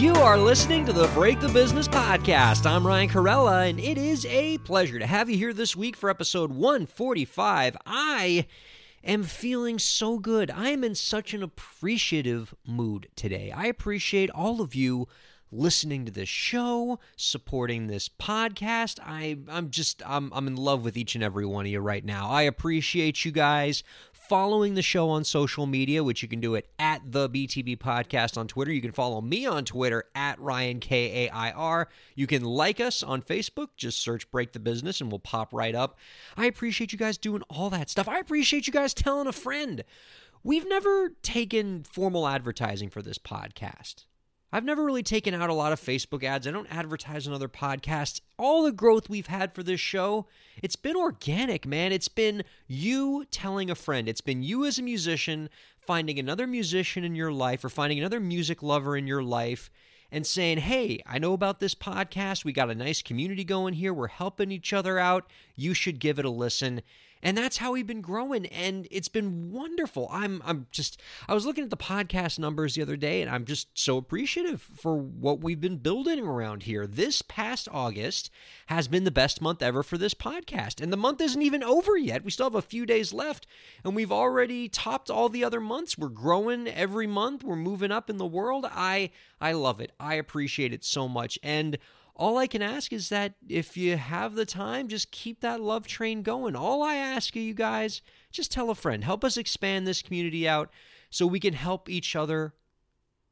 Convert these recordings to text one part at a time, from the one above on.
You are listening to the Break the Business podcast. I'm Ryan Kairalla, and it is a pleasure to have you here this week for episode 145. I am feeling so good. I am in such an appreciative mood today. I appreciate all of you listening to this show, supporting this podcast. I I'm just I'm I'm in love with each and every one of you right now. I appreciate you guys following the show on social media, which you can do it at the BTB Podcast on Twitter. You can follow me on Twitter at Ryan K A I R. You can like us on Facebook. Just search Break the Business and we'll pop right up. I appreciate you guys doing all that stuff. I appreciate you guys telling a friend. We've never taken formal advertising for this podcast. I've never really taken out a lot of Facebook ads. I don't advertise on other podcasts. All the growth we've had for this show, it's been organic, man. It's been you telling a friend. It's been you as a musician finding another musician in your life or finding another music lover in your life and saying, Hey, I know about this podcast. We got a nice community going here. We're helping each other out. You should give it a listen and that's how we've been growing and it's been wonderful. I'm i'm just i was looking at the podcast numbers the other day and i'm just so appreciative for what we've been building around here. This past august has been the best month ever for this podcast and the month isn't even over yet. We still have a few days left and we've already topped all the other months. We're growing every month. We're moving up in the world. I i love it. I appreciate it so much. And all I can ask is that if you have the time, just keep that love train going. All I ask of you guys, just tell a friend. Help us expand this community out so we can help each other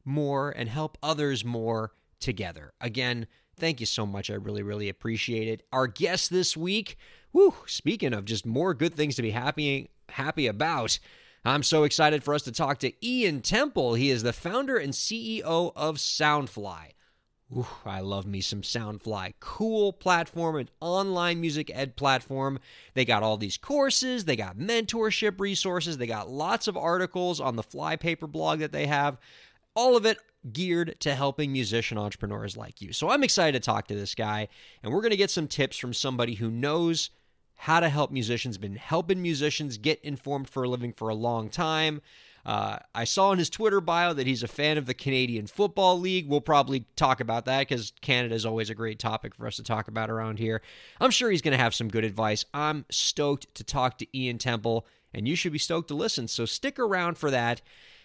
more and help others more together. Again, thank you so much. I really, really appreciate it. Our guest this week, whew, speaking of just more good things to be happy happy about. I'm so excited for us to talk to Ian Temple. He is the founder and CEO of Soundfly. Ooh, I love me some Soundfly. Cool platform, an online music ed platform. They got all these courses, they got mentorship resources, they got lots of articles on the Flypaper blog that they have. All of it geared to helping musician entrepreneurs like you. So I'm excited to talk to this guy, and we're going to get some tips from somebody who knows how to help musicians, been helping musicians get informed for a living for a long time. Uh, I saw in his Twitter bio that he's a fan of the Canadian Football League. We'll probably talk about that because Canada is always a great topic for us to talk about around here. I'm sure he's going to have some good advice. I'm stoked to talk to Ian Temple, and you should be stoked to listen. So stick around for that.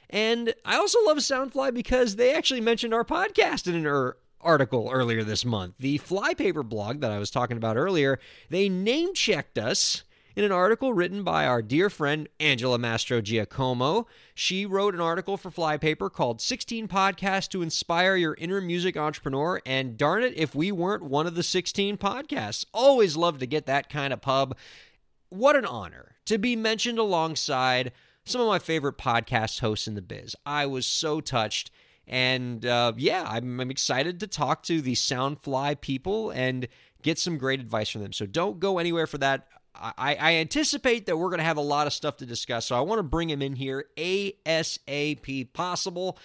And I also love Soundfly because they actually mentioned our podcast in an er- article earlier this month. The Flypaper blog that I was talking about earlier, they name checked us in an article written by our dear friend Angela Mastrogiacomo. She wrote an article for Flypaper called 16 Podcasts to Inspire Your Inner Music Entrepreneur. And darn it, if we weren't one of the 16 podcasts. Always love to get that kind of pub. What an honor to be mentioned alongside some of my favorite podcast hosts in the biz. I was so touched. And uh, yeah, I'm, I'm excited to talk to the Soundfly people and get some great advice from them. So don't go anywhere for that. I, I anticipate that we're going to have a lot of stuff to discuss, so I want to bring him in here ASAP possible.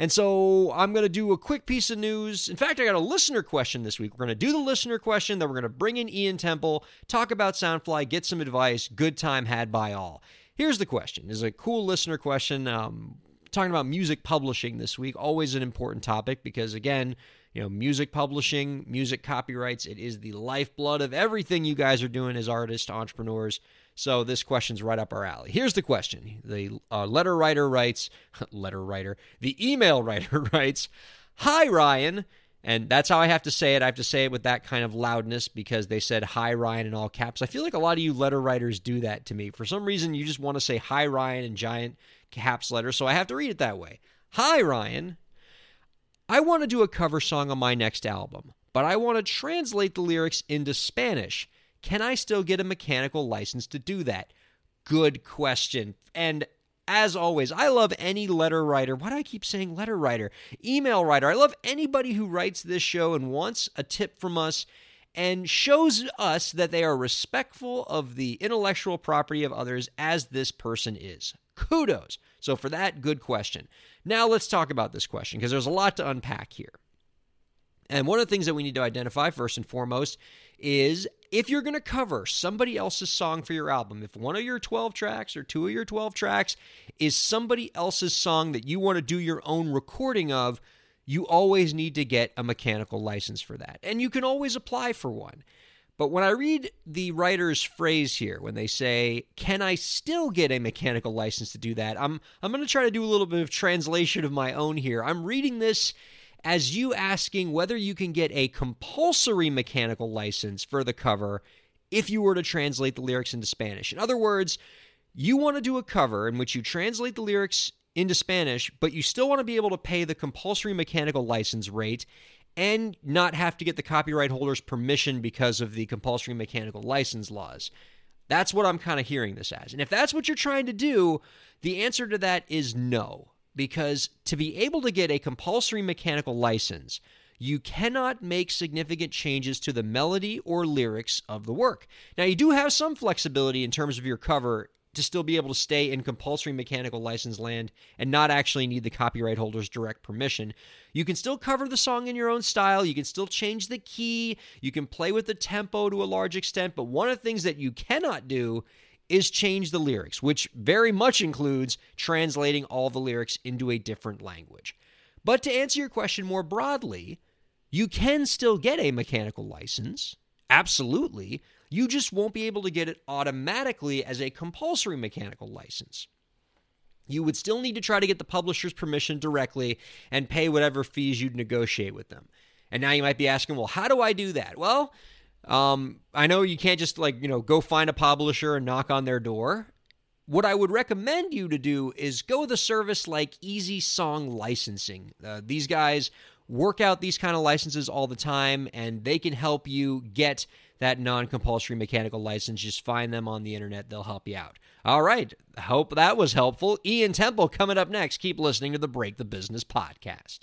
And so I'm going to do a quick piece of news. In fact, I got a listener question this week. We're going to do the listener question, then we're going to bring in Ian Temple, talk about Soundfly, get some advice. Good time had by all. Here's the question. This is a cool listener question. Um, talking about music publishing this week, always an important topic because, again, you know, music publishing, music copyrights, it is the lifeblood of everything you guys are doing as artists, entrepreneurs. So this question's right up our alley. Here's the question. The uh, letter writer writes, letter writer, the email writer writes, Hi, Ryan. And that's how I have to say it. I have to say it with that kind of loudness because they said hi Ryan in all caps. I feel like a lot of you letter writers do that to me. For some reason, you just want to say hi Ryan in giant caps letters, so I have to read it that way. Hi Ryan. I want to do a cover song on my next album, but I want to translate the lyrics into Spanish. Can I still get a mechanical license to do that? Good question. And as always, I love any letter writer. Why do I keep saying letter writer? Email writer. I love anybody who writes this show and wants a tip from us and shows us that they are respectful of the intellectual property of others as this person is. Kudos. So, for that, good question. Now, let's talk about this question because there's a lot to unpack here. And one of the things that we need to identify first and foremost is if you're going to cover somebody else's song for your album, if one of your 12 tracks or two of your 12 tracks is somebody else's song that you want to do your own recording of, you always need to get a mechanical license for that. And you can always apply for one. But when I read the writer's phrase here, when they say, "Can I still get a mechanical license to do that?" I'm I'm going to try to do a little bit of translation of my own here. I'm reading this as you asking whether you can get a compulsory mechanical license for the cover if you were to translate the lyrics into Spanish. In other words, you want to do a cover in which you translate the lyrics into Spanish, but you still want to be able to pay the compulsory mechanical license rate and not have to get the copyright holder's permission because of the compulsory mechanical license laws. That's what I'm kind of hearing this as. And if that's what you're trying to do, the answer to that is no because to be able to get a compulsory mechanical license, you cannot make significant changes to the melody or lyrics of the work. Now, you do have some flexibility in terms of your cover to still be able to stay in compulsory mechanical license land and not actually need the copyright holder's direct permission. You can still cover the song in your own style. You can still change the key. You can play with the tempo to a large extent. But one of the things that you cannot do is change the lyrics, which very much includes translating all the lyrics into a different language. But to answer your question more broadly, you can still get a mechanical license. Absolutely. You just won't be able to get it automatically as a compulsory mechanical license. You would still need to try to get the publisher's permission directly and pay whatever fees you'd negotiate with them. And now you might be asking, well, how do I do that? Well, um, I know you can't just like, you know, go find a publisher and knock on their door. What I would recommend you to do is go a service like Easy Song Licensing. Uh, these guys work out these kind of licenses all the time, and they can help you get that non compulsory mechanical license. Just find them on the internet, they'll help you out. All right. Hope that was helpful. Ian Temple coming up next. Keep listening to the Break the Business podcast.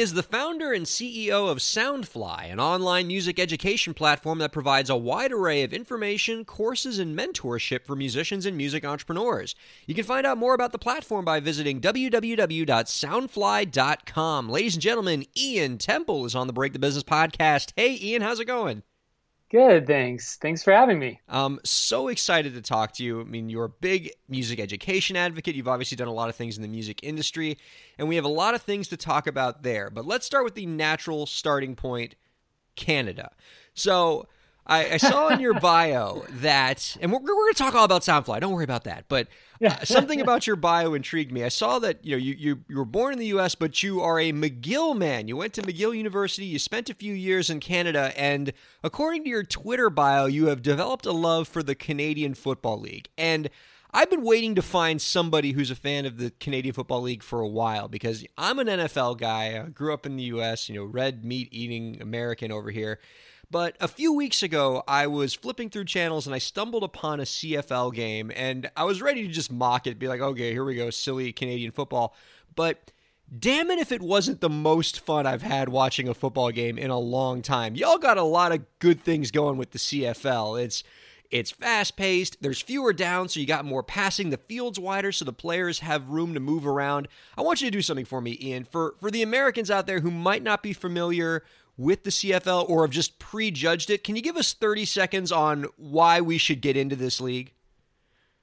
He is the founder and CEO of Soundfly, an online music education platform that provides a wide array of information, courses, and mentorship for musicians and music entrepreneurs. You can find out more about the platform by visiting www.soundfly.com. Ladies and gentlemen, Ian Temple is on the Break the Business podcast. Hey, Ian, how's it going? Good, thanks. Thanks for having me. I'm so excited to talk to you. I mean, you're a big music education advocate. You've obviously done a lot of things in the music industry, and we have a lot of things to talk about there. But let's start with the natural starting point Canada. So, I, I saw in your bio that, and we're, we're going to talk all about Soundfly. Don't worry about that. But uh, something about your bio intrigued me. I saw that you know you, you you were born in the U.S., but you are a McGill man. You went to McGill University. You spent a few years in Canada, and according to your Twitter bio, you have developed a love for the Canadian Football League. And I've been waiting to find somebody who's a fan of the Canadian Football League for a while because I'm an NFL guy. I grew up in the U.S. You know, red meat eating American over here. But a few weeks ago, I was flipping through channels and I stumbled upon a CFL game, and I was ready to just mock it, be like, okay, here we go, silly Canadian football. But damn it if it wasn't the most fun I've had watching a football game in a long time. Y'all got a lot of good things going with the CFL. It's it's fast paced, there's fewer downs, so you got more passing, the field's wider, so the players have room to move around. I want you to do something for me, Ian. For for the Americans out there who might not be familiar with the CFL or have just prejudged it. Can you give us 30 seconds on why we should get into this league?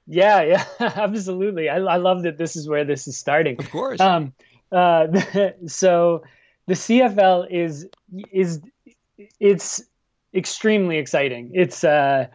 Yeah, yeah, absolutely. I, I love that this is where this is starting. Of course. Um, uh, so the CFL is is it's extremely exciting. It's uh,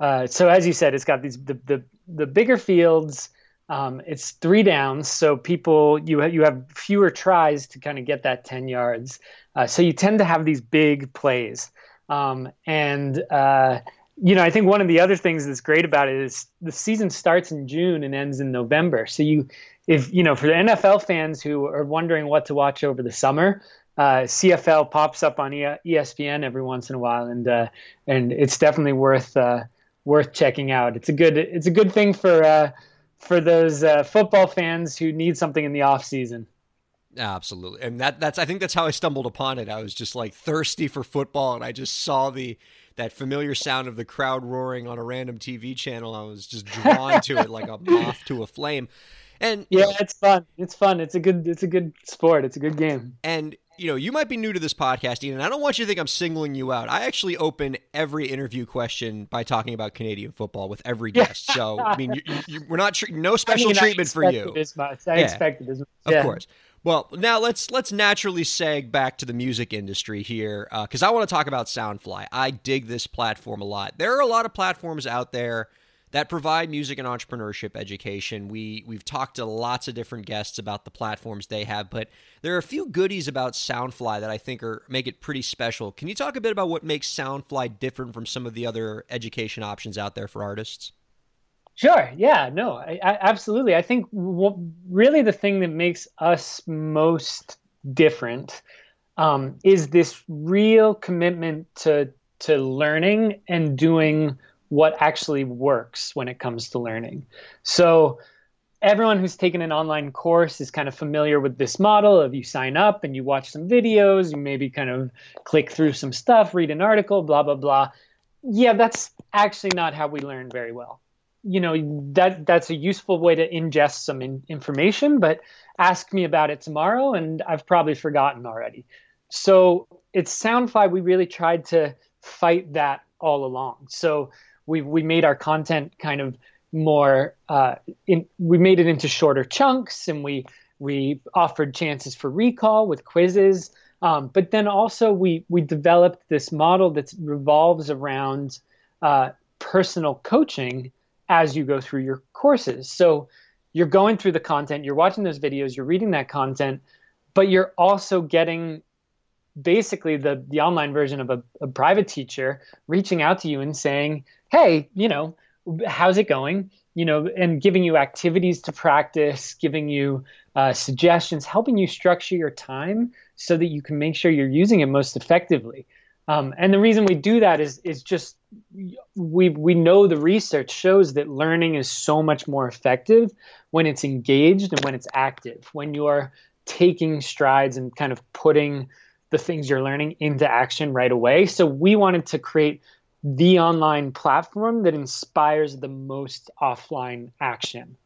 uh, so as you said, it's got these the the, the bigger fields. Um, it's three downs, so people you ha- you have fewer tries to kind of get that ten yards. Uh, so you tend to have these big plays. Um, and, uh, you know, I think one of the other things that's great about it is the season starts in June and ends in November. So you, if, you know, for the NFL fans who are wondering what to watch over the summer, uh, CFL pops up on ESPN every once in a while, and uh, and it's definitely worth uh, worth checking out. It's a good it's a good thing for uh, for those uh, football fans who need something in the off season. Absolutely, and that that's I think that's how I stumbled upon it. I was just like thirsty for football, and I just saw the that familiar sound of the crowd roaring on a random TV channel. I was just drawn to it like a moth to a flame. And yeah, it's fun. It's fun. It's a good. It's a good sport. It's a good game. And you know, you might be new to this podcast, Ian. I don't want you to think I'm singling you out. I actually open every interview question by talking about Canadian football with every guest. So, I mean, you, you, we're not no special I mean, treatment for you. As much. I yeah, expected as much. Yeah. Of course. Well, now let's let's naturally seg back to the music industry here because uh, I want to talk about Soundfly. I dig this platform a lot. There are a lot of platforms out there that provide music and entrepreneurship education. We we've talked to lots of different guests about the platforms they have, but there are a few goodies about Soundfly that I think are make it pretty special. Can you talk a bit about what makes Soundfly different from some of the other education options out there for artists? Sure. Yeah. No. I, I, absolutely. I think really the thing that makes us most different um, is this real commitment to to learning and doing what actually works when it comes to learning. So everyone who's taken an online course is kind of familiar with this model of you sign up and you watch some videos, you maybe kind of click through some stuff, read an article, blah blah blah. Yeah, that's actually not how we learn very well. You know, that that's a useful way to ingest some in, information, but ask me about it tomorrow and I've probably forgotten already. So, it's Soundfly we really tried to fight that all along. So, we we made our content kind of more uh, in, we made it into shorter chunks and we we offered chances for recall with quizzes. Um, but then also we we developed this model that revolves around uh, personal coaching as you go through your courses. So you're going through the content you're watching those videos you're reading that content but you're also getting basically the the online version of a, a private teacher reaching out to you and saying hey, you know, how's it going? You know, and giving you activities to practice, giving you uh, suggestions, helping you structure your time so that you can make sure you're using it most effectively. Um, and the reason we do that is is just we we know the research shows that learning is so much more effective when it's engaged and when it's active. When you are taking strides and kind of putting the things you're learning into action right away. So we wanted to create the online platform that inspires the most offline action.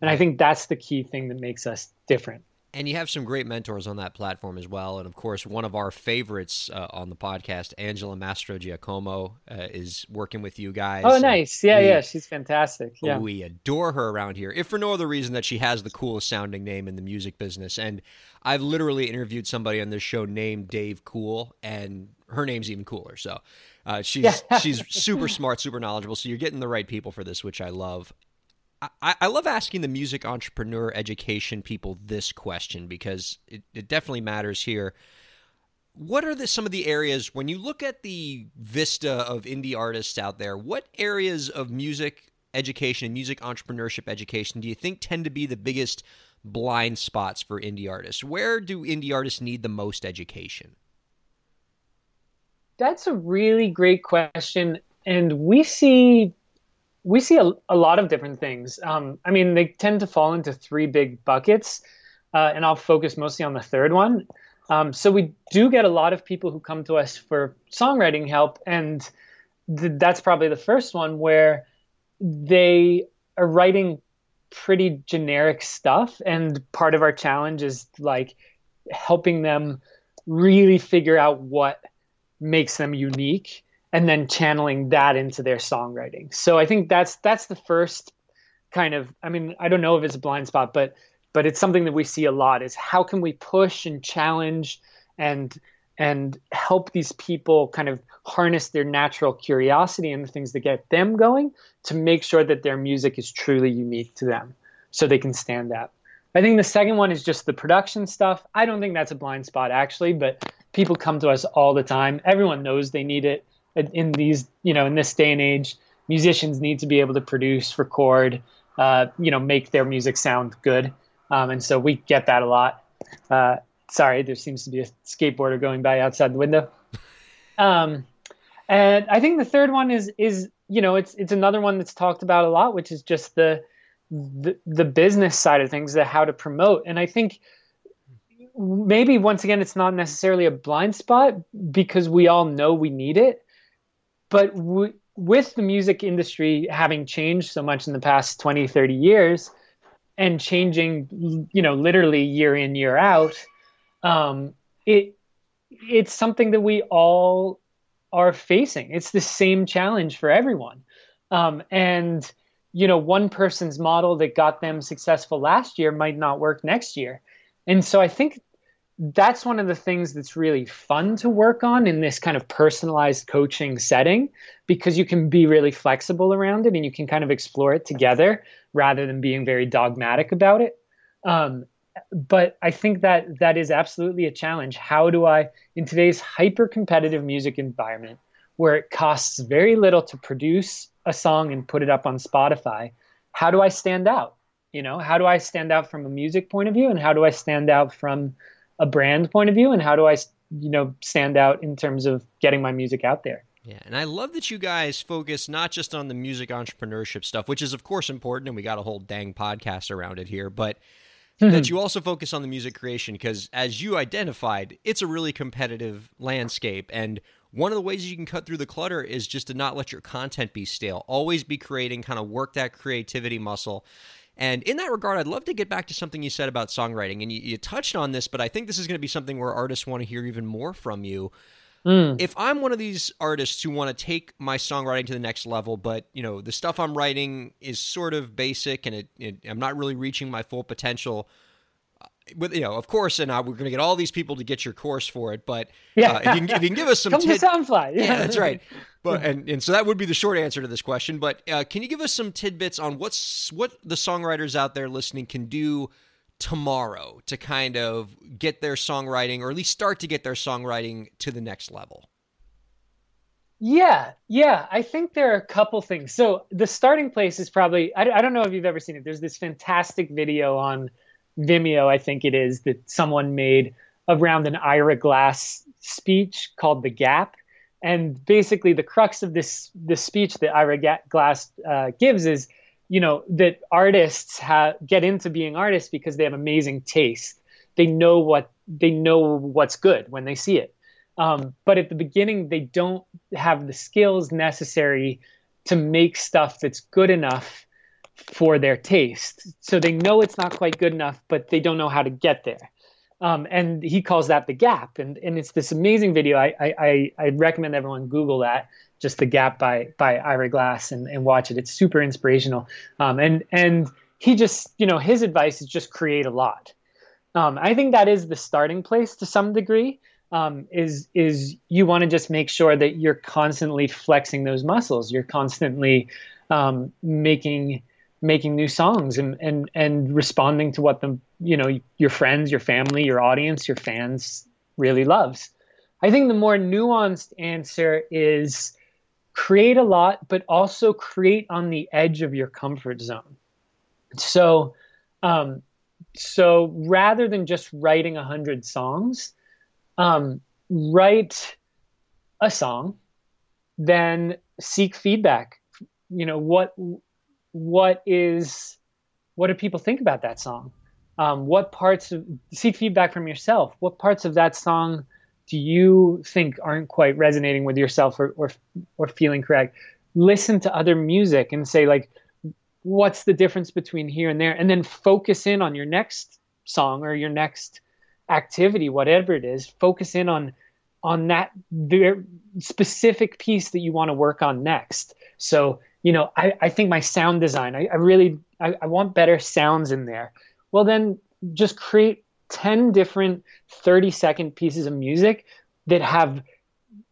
And I think that's the key thing that makes us different. And you have some great mentors on that platform as well. And of course, one of our favorites uh, on the podcast, Angela Mastrogiacomo, uh, is working with you guys. Oh, nice. Yeah, we, yeah. She's fantastic. Yeah. We adore her around here, if for no other reason that she has the coolest sounding name in the music business. And I've literally interviewed somebody on this show named Dave Cool, and her name's even cooler. So uh, she's yeah. she's super smart, super knowledgeable. So you're getting the right people for this, which I love. I, I love asking the music entrepreneur education people this question because it, it definitely matters here. What are the, some of the areas when you look at the vista of indie artists out there? What areas of music education and music entrepreneurship education do you think tend to be the biggest blind spots for indie artists? Where do indie artists need the most education? That's a really great question, and we see we see a, a lot of different things. Um, I mean, they tend to fall into three big buckets, uh, and I'll focus mostly on the third one. Um, so we do get a lot of people who come to us for songwriting help, and th- that's probably the first one where they are writing pretty generic stuff, and part of our challenge is like helping them really figure out what makes them unique and then channeling that into their songwriting. So I think that's that's the first kind of I mean, I don't know if it's a blind spot, but but it's something that we see a lot is how can we push and challenge and and help these people kind of harness their natural curiosity and the things that get them going to make sure that their music is truly unique to them so they can stand out. I think the second one is just the production stuff. I don't think that's a blind spot actually, but people come to us all the time. Everyone knows they need it in these, you know, in this day and age. Musicians need to be able to produce, record, uh, you know, make their music sound good, um, and so we get that a lot. Uh, sorry, there seems to be a skateboarder going by outside the window. Um, and I think the third one is is you know it's it's another one that's talked about a lot, which is just the the, the business side of things, the how to promote. And I think maybe once again it's not necessarily a blind spot because we all know we need it, but w- with the music industry having changed so much in the past 20 30 years and changing you know literally year in year out um, it it's something that we all are facing. It's the same challenge for everyone. Um, and you know one person's model that got them successful last year might not work next year. And so i think that's one of the things that's really fun to work on in this kind of personalized coaching setting because you can be really flexible around it and you can kind of explore it together rather than being very dogmatic about it. Um, but I think that that is absolutely a challenge. How do I, in today's hyper competitive music environment, where it costs very little to produce a song and put it up on Spotify, how do I stand out? You know, how do I stand out from a music point of view, and how do I stand out from a brand point of view and how do I, you know, stand out in terms of getting my music out there. Yeah, and I love that you guys focus not just on the music entrepreneurship stuff, which is of course important, and we got a whole dang podcast around it here, but mm-hmm. that you also focus on the music creation because, as you identified, it's a really competitive landscape, and one of the ways you can cut through the clutter is just to not let your content be stale. Always be creating, kind of work that creativity muscle. And in that regard, I'd love to get back to something you said about songwriting. And you, you touched on this, but I think this is going to be something where artists want to hear even more from you. Mm. If I'm one of these artists who want to take my songwriting to the next level, but you know the stuff I'm writing is sort of basic and it, it, I'm not really reaching my full potential, with you know, of course, and uh, we're going to get all these people to get your course for it. But yeah, uh, if, you can, if, you can, give us some, come tid- to Soundfly. Yeah. yeah, that's right. But and and so that would be the short answer to this question. But uh, can you give us some tidbits on what's what the songwriters out there listening can do tomorrow to kind of get their songwriting, or at least start to get their songwriting to the next level? Yeah, yeah. I think there are a couple things. So the starting place is probably I, I don't know if you've ever seen it. There's this fantastic video on Vimeo, I think it is, that someone made around an Ira Glass speech called The Gap. And basically, the crux of this this speech that Ira Glass uh, gives is, you know, that artists have, get into being artists because they have amazing taste. They know what they know what's good when they see it. Um, but at the beginning, they don't have the skills necessary to make stuff that's good enough for their taste. So they know it's not quite good enough, but they don't know how to get there. Um, and he calls that the gap. And, and it's this amazing video. I, I, I recommend everyone Google that, just the gap by, by Ira Glass and, and watch it. It's super inspirational. Um, and, and he just, you know, his advice is just create a lot. Um, I think that is the starting place to some degree. Um, is is you want to just make sure that you're constantly flexing those muscles. You're constantly um, making making new songs and and and responding to what the you know your friends your family your audience your fans really loves. I think the more nuanced answer is create a lot but also create on the edge of your comfort zone. So um so rather than just writing a hundred songs um write a song then seek feedback. You know what what is what do people think about that song? Um, what parts of seek feedback from yourself? What parts of that song do you think aren't quite resonating with yourself or or, or feeling correct? Listen to other music and say like, what's the difference between here and there, and then focus in on your next song or your next activity, whatever it is. Focus in on on that very specific piece that you want to work on next. So you know, I, I think my sound design, I, I really, I, I want better sounds in there. Well, then just create 10 different 30 second pieces of music that have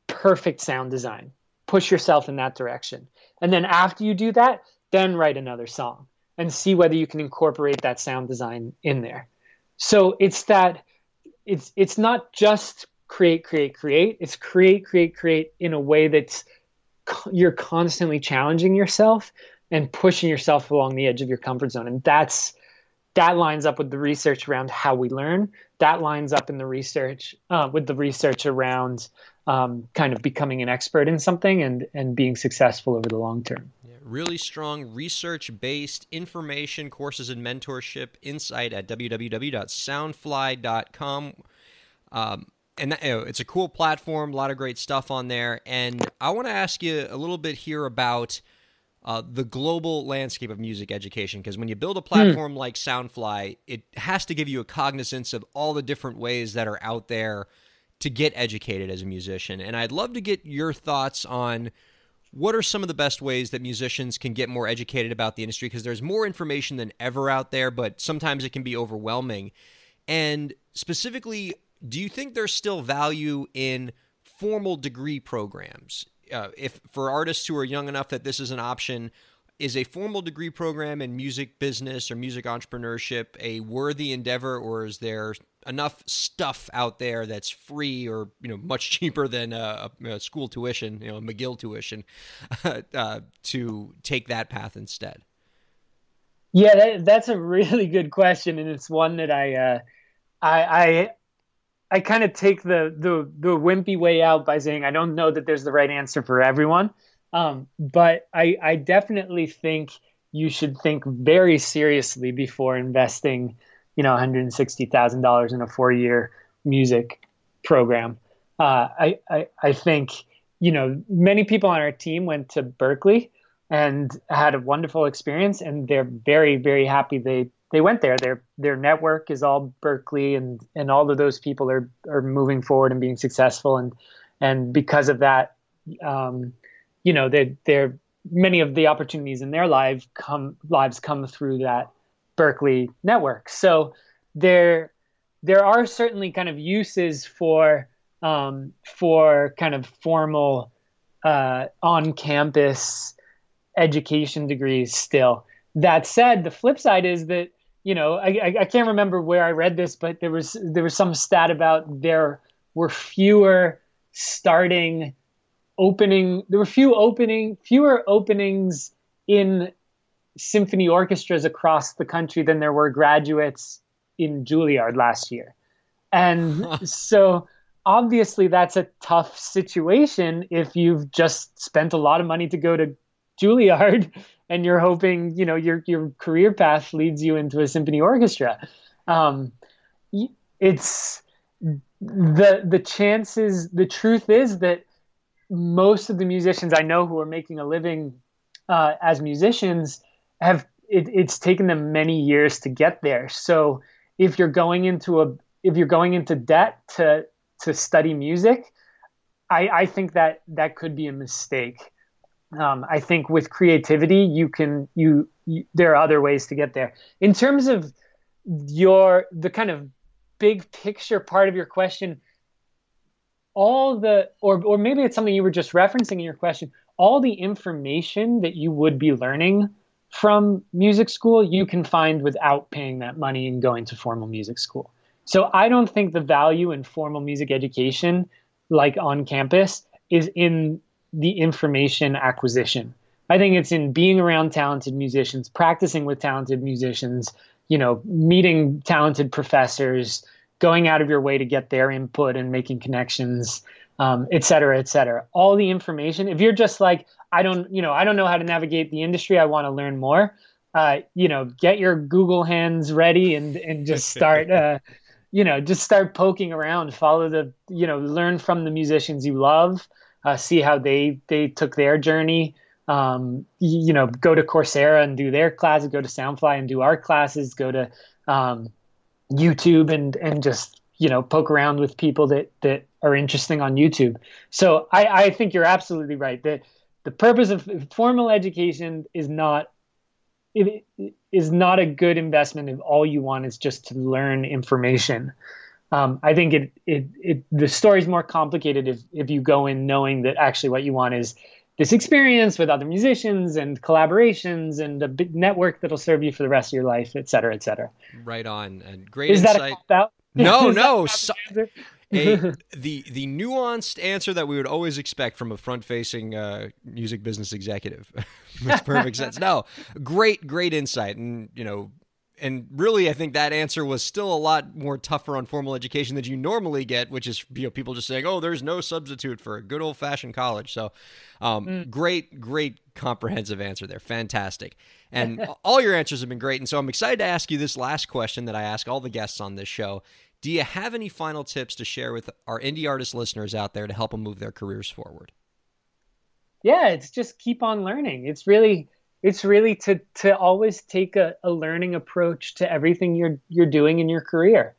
perfect sound design. Push yourself in that direction. And then after you do that, then write another song and see whether you can incorporate that sound design in there. So it's that it's it's not just create create create, it's create create create in a way that's you're constantly challenging yourself and pushing yourself along the edge of your comfort zone and that's that lines up with the research around how we learn. That lines up in the research uh, with the research around um, kind of becoming an expert in something and and being successful over the long term. Yeah, really strong research-based information, courses, and mentorship insight at www.soundfly.com. Um, and that, you know, it's a cool platform, a lot of great stuff on there. And I want to ask you a little bit here about uh, the global landscape of music education because when you build a platform hmm. like Soundfly, it has to give you a cognizance of all the different ways that are out there to get educated as a musician. And I'd love to get your thoughts on what are some of the best ways that musicians can get more educated about the industry because there's more information than ever out there, but sometimes it can be overwhelming. And specifically, do you think there's still value in formal degree programs? Uh, if for artists who are young enough that this is an option, is a formal degree program in music business or music entrepreneurship a worthy endeavor, or is there enough stuff out there that's free or you know much cheaper than a, school tuition, you know, McGill tuition, uh, to take that path instead? Yeah, that, that's a really good question, and it's one that I, uh, I, I I kind of take the the the wimpy way out by saying I don't know that there's the right answer for everyone, um, but I I definitely think you should think very seriously before investing, you know, one hundred sixty thousand dollars in a four year music program. Uh, I, I I think you know many people on our team went to Berklee and had a wonderful experience, and they're very very happy they they went there. Their their network is all Berklee, and and all of those people are are moving forward and being successful, and and because of that, um, you know, they they're many of the opportunities in their life come lives come through that Berklee network. So there there are certainly kind of uses for um, for kind of formal uh, on campus education degrees still. That said, the flip side is that you know, I, I can't remember where I read this, but there was there was some stat about there were fewer starting opening. There were few opening fewer openings in symphony orchestras across the country than there were graduates in Juilliard last year, and so obviously that's a tough situation if you've just spent a lot of money to go to Juilliard and you're hoping you know your your career path leads you into a symphony orchestra. Um, it's the the chances the truth is that most of the musicians i know who are making a living uh, as musicians have it, it's taken them many years to get there. So if you're going into a if you're going into debt to to study music i i think that that could be a mistake um, I think with creativity, you can you, you there are other ways to get there. In terms of your the kind of big picture part of your question, all the or or maybe it's something you were just referencing in your question. All the information that you would be learning from music school, you can find without paying that money and going to formal music school. So I don't think the value in formal music education, like on campus, is in the information acquisition. I think it's in being around talented musicians, practicing with talented musicians, you know, meeting talented professors, going out of your way to get their input and making connections, um, et cetera, et cetera. All the information. If you're just like, I don't, you know, I don't know how to navigate the industry. I want to learn more. Uh, you know, get your Google hands ready and and just start. Uh, you know, just start poking around. Follow the, you know, learn from the musicians you love uh, see how they they took their journey. Um, you, know, go to Coursera and do their classes, go to Soundfly and do our classes, go to um, YouTube and and just you know poke around with people that that are interesting on YouTube. So I, I think you're absolutely right that the purpose of formal education is not it is not a good investment if all you want is just to learn information. Um, I think it, it, it the story's more complicated if, if you go in knowing that actually what you want is this experience with other musicians and collaborations and a big network that'll serve you for the rest of your life, et cetera, et cetera. Right on. And great is insight. that a No, no. So, a, the the nuanced answer that we would always expect from a front facing uh, music business executive makes perfect sense. No, great, great insight, and you know and really, I think that answer was still a lot more tougher on formal education than you normally get, which is you know people just saying, "Oh, there's no substitute for a good old fashioned college." So, um, mm. great, great comprehensive answer there, fantastic, and all your answers have been great. And so I'm excited to ask you this last question that I ask all the guests on this show. Do you have any final tips to share with our indie artist listeners out there to help them move their careers forward? Yeah, it's just keep on learning. It's really it's really to to always take a, a learning approach to everything you're you're doing in your career.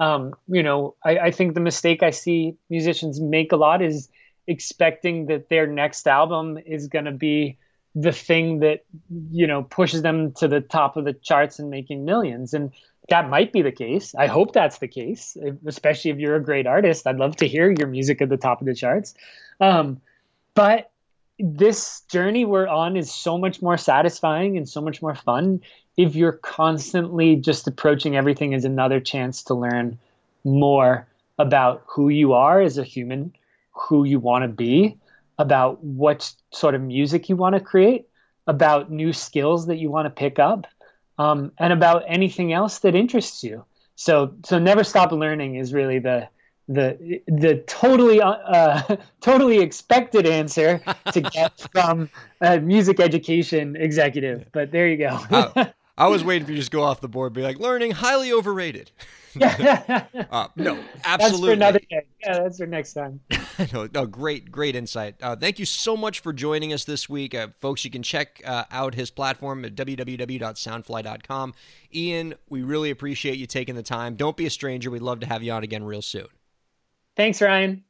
Um, you know, I, I think the mistake I see musicians make a lot is expecting that their next album is going to be the thing that you know pushes them to the top of the charts and making millions. And that might be the case. I hope that's the case especially if you're a great artist. I'd love to hear your music at the top of the charts. Um, but this journey we're on is so much more satisfying and so much more fun if you're constantly just approaching everything as another chance to learn more about who you are as a human, who you want to be, about what sort of music you want to create, about new skills that you want to pick up, um, and about anything else that interests you. So, so never stop learning is really the the the totally uh, totally expected answer to get from a music education executive. But there you go. I, I, was waiting for you to just go off the board, be like, learning highly overrated. uh, no, absolutely. That's for another day. Yeah, that's for next time. no, no, great, great insight. Uh, thank you so much for joining us this week, uh, folks. You can check uh, out his platform at www.soundfly.com. Ian, we really appreciate you taking the time. Don't be a stranger. We'd love to have you on again real soon. Thanks, Ryan.